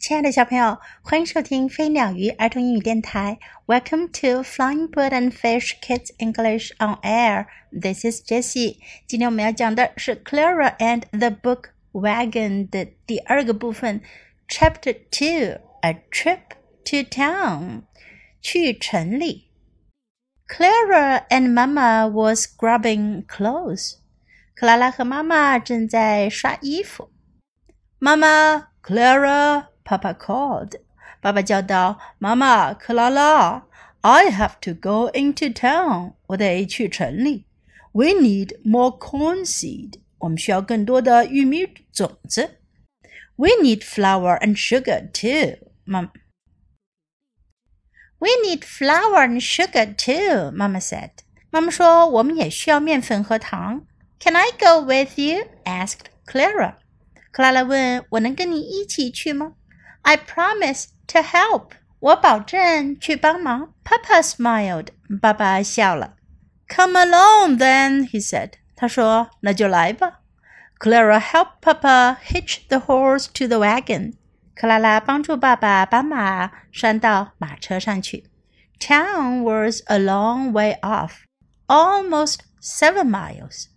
亲爱的小朋友，欢迎收听飞鸟鱼儿童英语电台。Welcome to Flying Bird and Fish Kids English on Air. This is Jessie. 今天我们要讲的是《Clara and the Book Wagon》的第二个部分，Chapter Two: A Trip to Town. 去城里。Clara and Mama was scrubbing clothes. 克拉拉和妈妈正在刷衣服。妈妈，Clara。Papa called. 爸爸叫道：“妈妈，克拉拉，I have to go into town. 我得去城里。We need more corn seed. 我们需要更多的玉米种子。We need flour and sugar too. 妈 We need flour and sugar too. 妈妈 said. 妈妈说我们也需要面粉和糖。Can I go with you? asked Clara. 克拉拉问：“我能跟你一起去吗？” ？” I promise to help. 我保证去帮忙。Papa smiled. 爸爸笑了。Come along then, he said. 他说：“那就来吧。” Clara helped Papa hitch the horse to the wagon. 克拉拉帮助爸爸把马拴到马车上去。Town was a long way off, almost seven miles.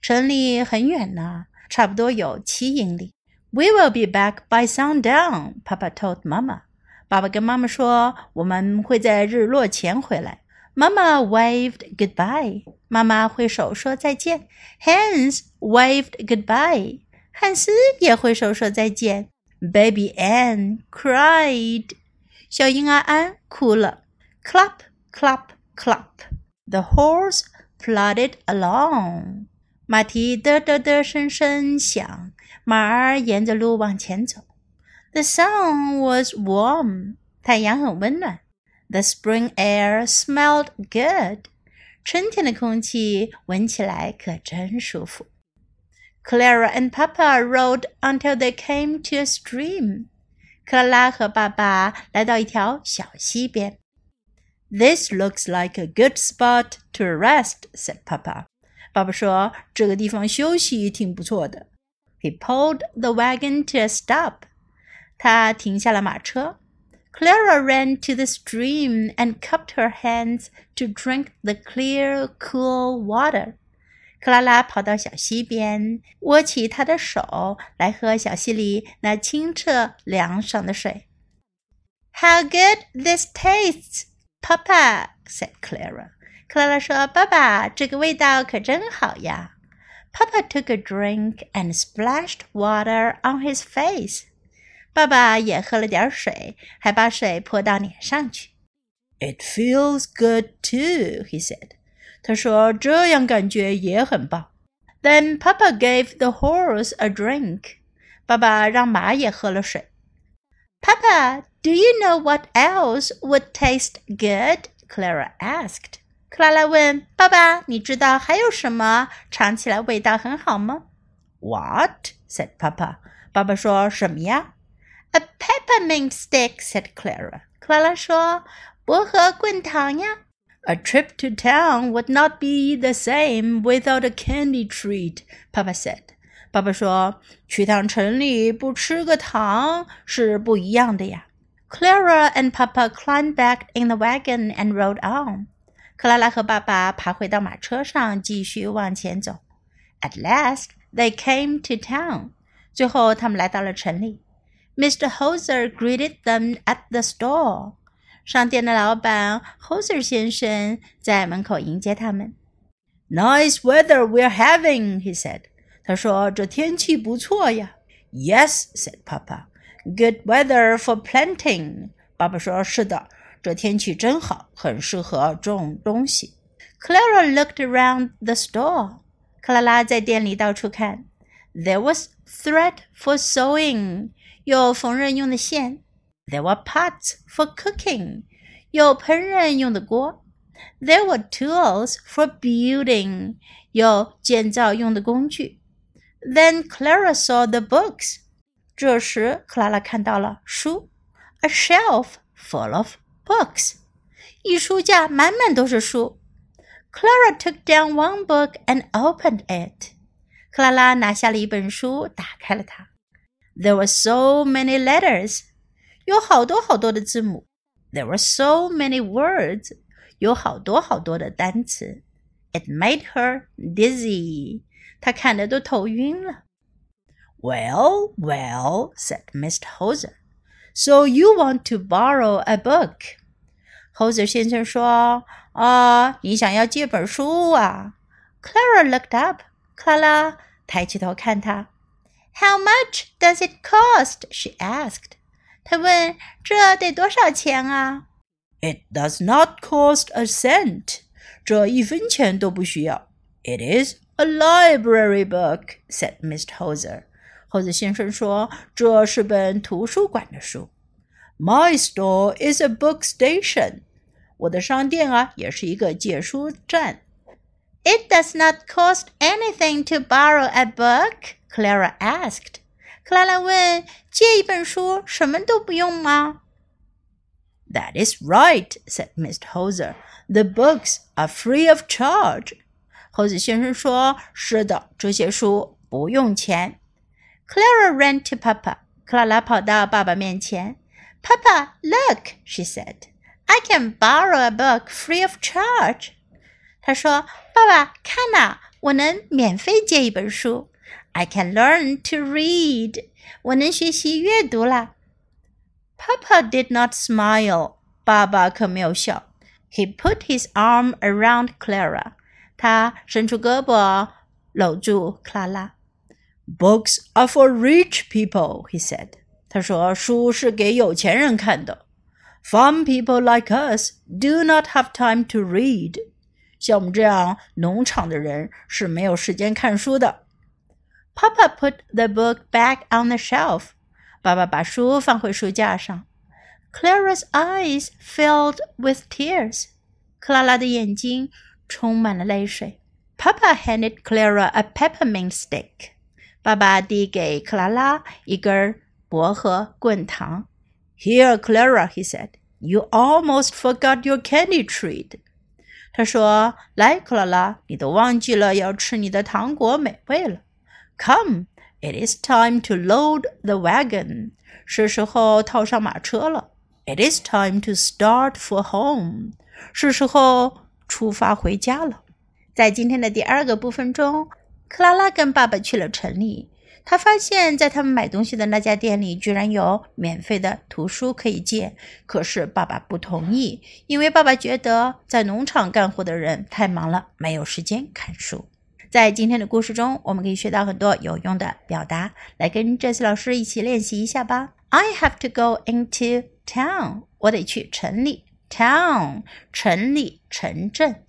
城里很远呢，差不多有七英里。 we will be back by sundown, Papa told Mama. 爸爸跟妈妈说，我们会在日落前回来。Mama waved goodbye. 妈妈挥手说再见。Hans waved goodbye. 汉斯也挥手说再见。Baby Anne cried. 小婴儿安哭了。Clap, clap, clap. The horse plodded along. 马蹄嘚嘚嘚声声响，马儿沿着路往前走。The sun was warm，太阳很温暖。The spring air smelled good，春天的空气闻起来可真舒服。Clara and Papa rode until they came to a stream。克拉拉和爸爸来到一条小溪边。This looks like a good spot to rest，said Papa。 爸爸说：“这个地方休息挺不错的。” He pulled the wagon to a stop. 他停下了马车。Clara ran to the stream and cupped her hands to drink the clear, cool water. 克拉拉跑到小溪边，握起她的手来喝小溪里那清澈凉爽的水。How good this tastes, Papa! said Clara. 克拉拉说：“爸爸，这个味道可真好呀。” Papa took a drink and splashed water on his face. 爸爸也喝了点水，还把水泼到脸上去。It feels good too, he said. 他说这样感觉也很棒。Then Papa gave the horse a drink. 爸爸让马也喝了水。Papa, do you know what else would taste good? Clara asked. 克拉拉问爸爸：“你知道还有什么尝起来味道很好吗？”“What?” said Papa. 爸爸说什么呀？“A peppermint stick,” said Clara. 克拉拉说：“薄荷棍糖呀。” A trip to town would not be the same without a candy treat, Papa said. 爸爸说：“去趟城里不吃个糖是不一样的呀。” Clara and Papa climbed back in the wagon and rode on. 克拉拉和爸爸爬回到马车上，继续往前走。At last, they came to town. 最后，他们来到了城里。Mr. Hoser greeted them at the store. 商店的老板 Hoser 先生在门口迎接他们。Nice weather we're having, he said. 他说：“这天气不错呀。” Yes, said Papa. Good weather for planting. 爸爸说：“是的。”这天气真好，很适合种东西。Clara looked around the store. 克拉拉在店里到处看。There was thread for sewing. 有缝纫用的线。There were pots for cooking. 有烹饪用的锅。There were tools for building. 有建造用的工具。Then Clara saw the books. 这时，克拉拉看到了书。A shelf full of books. 一书架满满都是书。Clara took down one book and opened it. 克拉拉拿下了一本书，打开了它。There were so many letters. 有好多好多的字母。There were so many words. 有好多好多的单词。It made her dizzy. 她看的都头晕了。Well, well, said Mr. Hoser. So you want to borrow a book? Hoser 先生说：“啊，你想要借本书啊？”Clara looked up. 克拉拉抬起头看他。How much does it cost? She asked. 她问：“这得多少钱啊？” It does not cost a cent. 这一分钱都不需要。It is a library book," said Mr. Hoser. 猴子先生说：“这是本图书馆的书。” My store is a book station. 我的商店啊，也是一个借书站。It does not cost anything to borrow a book, Clara asked. 克拉拉问：“借一本书什么都不用吗？” That is right, said Mr. Hoser. The books are free of charge. 猴子先生说：“是的，这些书不用钱。” Clara ran to Papa. 克拉拉跑到爸爸面前。Papa, look, she said. I can borrow a book free of charge. 她说：“爸爸，看呐，我能免费借一本书。I can learn to read. 我能学习阅读啦。” Papa did not smile. 爸爸可没有笑。He put his arm around Clara. 他伸出胳膊搂住克拉拉。 Books are for rich people, he said. 他说书是给有钱人看的。Farm people like us do not have time to read. 像我们这样农场的人是没有时间看书的。Papa put the book back on the shelf. 爸爸把书放回书架上。Clara's eyes filled with tears. 克拉拉的眼睛充满了泪水。Papa handed Clara a peppermint stick. 爸爸递给克拉拉一根薄荷棍糖。Here, Clara, he said. You almost forgot your candy treat. 他说：“来，克拉拉，你都忘记了要吃你的糖果美味了。Come, it is time to load the wagon. 是时候套上马车了。It is time to start for home. 是时候出发回家了。在今天的第二个部分中，克拉拉跟爸爸去了城里。他发现，在他们买东西的那家店里，居然有免费的图书可以借。可是爸爸不同意，因为爸爸觉得在农场干活的人太忙了，没有时间看书。在今天的故事中，我们可以学到很多有用的表达，来跟这次老师一起练习一下吧。I have to go into town，我得去城里。Town，城里，城镇。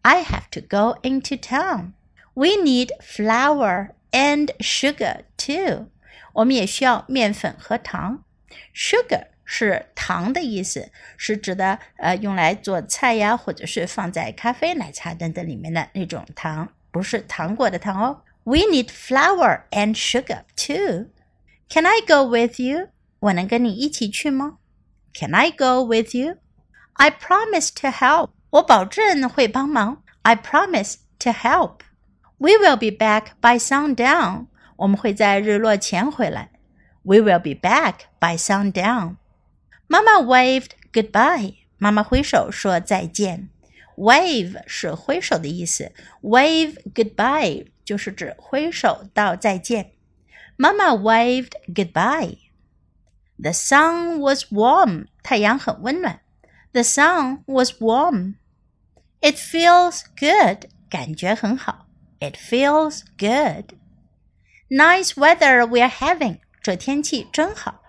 I have to go into town. We need flour and sugar too. 我们也需要面粉和糖。Sugar 是糖的意思，是指的呃用来做菜呀，或者是放在咖啡、奶茶等等里面的那种糖，不是糖果的糖哦。We need flour and sugar too. Can I go with you? 我能跟你一起去吗？Can I go with you? I promise to help. 我保证会帮忙。I promise to help. We will be back by sundown. 我们会在日落前回来。We will be back by sundown. 妈妈 waved goodbye. 妈妈挥手说再见。Wave 是挥手的意思，wave goodbye 就是指挥手道再见。妈妈 waved goodbye. The sun was warm. 太阳很温暖。The sun was warm. It feels good. 感觉很好。it feels good. Nice weather we're having. 这天气真好。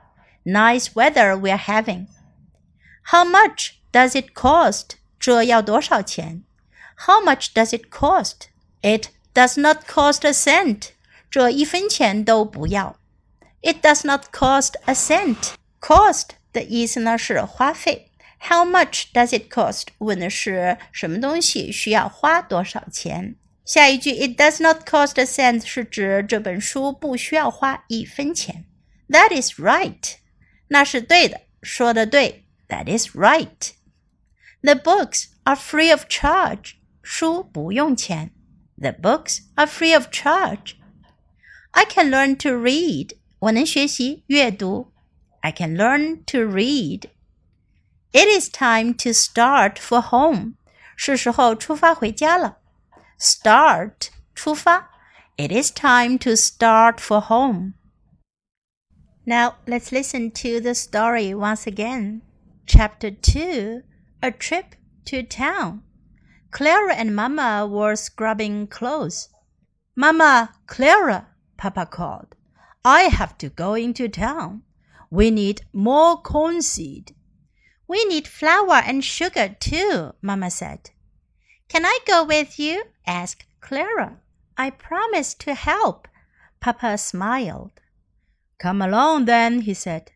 Nice weather we're having. How much does it cost? 这要多少钱？How much does it cost? It does not cost a cent. 这一分钱都不要。It does not cost a cent. Cost 的意思呢是花费。How much does it cost？问的是什么东西需要花多少钱。 下一句，It does not cost a cent 是指这本书不需要花一分钱。That is right，那是对的，说的对。That is right。The books are free of charge，书不用钱。The books are free of charge。I can learn to read， 我能学习阅读。I can learn to read. It is time to start for home. 是时候出发回家了。 Start 出发。It is time to start for home. Now let's listen to the story once again. Chapter 2 A Trip to Town. Clara and Mama were scrubbing clothes. Mama, Clara, Papa called. I have to go into town. We need more corn seed. We need flour and sugar too, Mama said. Can I go with you? asked Clara. I promise to help. Papa smiled. Come along then, he said.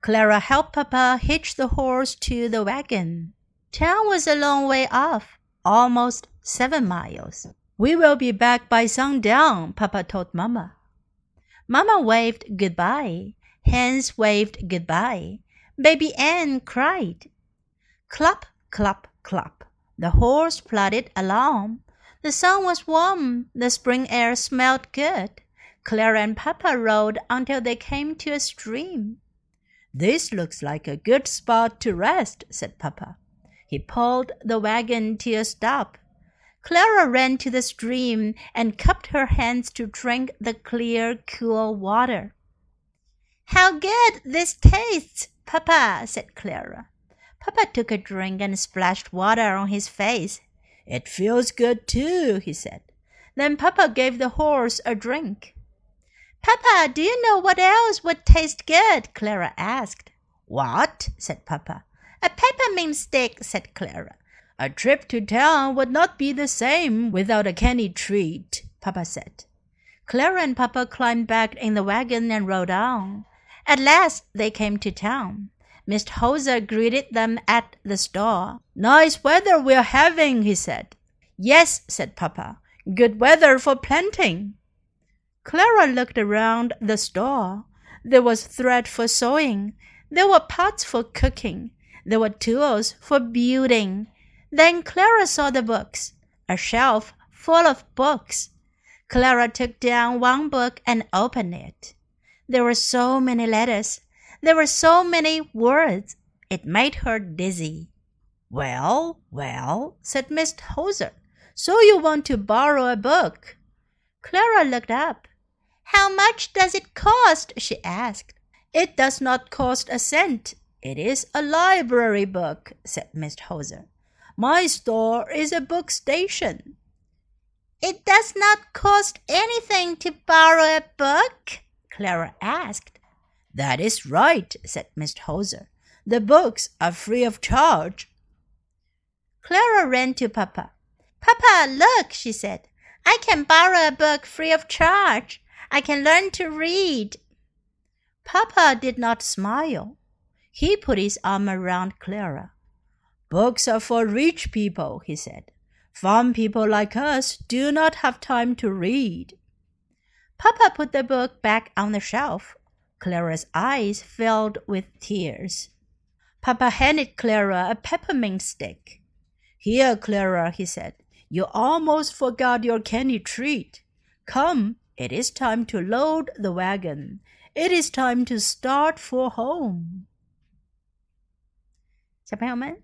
Clara helped Papa hitch the horse to the wagon. Town was a long way off, almost seven miles. We will be back by sundown, Papa told Mama. Mama waved goodbye. Hans waved goodbye. Baby Anne cried. Clop, clop, clop. The horse plodded along. The sun was warm. The spring air smelled good. Clara and Papa rode until they came to a stream. This looks like a good spot to rest, said Papa. He pulled the wagon to a stop. Clara ran to the stream and cupped her hands to drink the clear, cool water. How good this tastes, Papa, said Clara. Papa took a drink and splashed water on his face. It feels good too, he said. Then Papa gave the horse a drink. Papa, do you know what else would taste good? Clara asked. What? said Papa. A peppermint stick, said Clara. A trip to town would not be the same without a candy treat, Papa said. Clara and Papa climbed back in the wagon and rode on. At last they came to town. Mr. Hoser greeted them at the store. Nice weather we're having, he said. Yes, said Papa. Good weather for planting. Clara looked around the store. There was thread for sewing. There were pots for cooking. There were tools for building. Then Clara saw the books, a shelf full of books. Clara took down one book and opened it. There were so many letters. There were so many words. It made her dizzy. Well, well, said Miss Hoser. So you want to borrow a book? Clara looked up. How much does it cost? she asked. It does not cost a cent. It is a library book, said Miss Hoser. My store is a book station. It does not cost anything to borrow a book? Clara asked. That is right, said Mr. Hoser. The books are free of charge. Clara ran to Papa. Papa, look, she said. I can borrow a book free of charge. I can learn to read. Papa did not smile. He put his arm around Clara. Books are for rich people, he said. Farm people like us do not have time to read. Papa put the book back on the shelf. Clara's eyes filled with tears. Papa handed Clara a peppermint stick. Here, Clara, he said, you almost forgot your candy treat. Come, it is time to load the wagon. It is time to start for home. 小朋友们，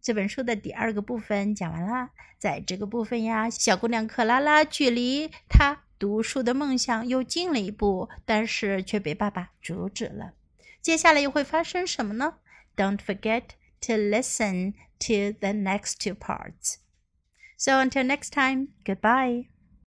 这本书的第二个部分讲完啦。在这个部分呀，小姑娘克拉拉距离她 读书的梦想又近了一步，但是却被爸爸阻止了。接下来又会发生什么呢？Don't forget to listen to the next two parts. So until next time, goodbye.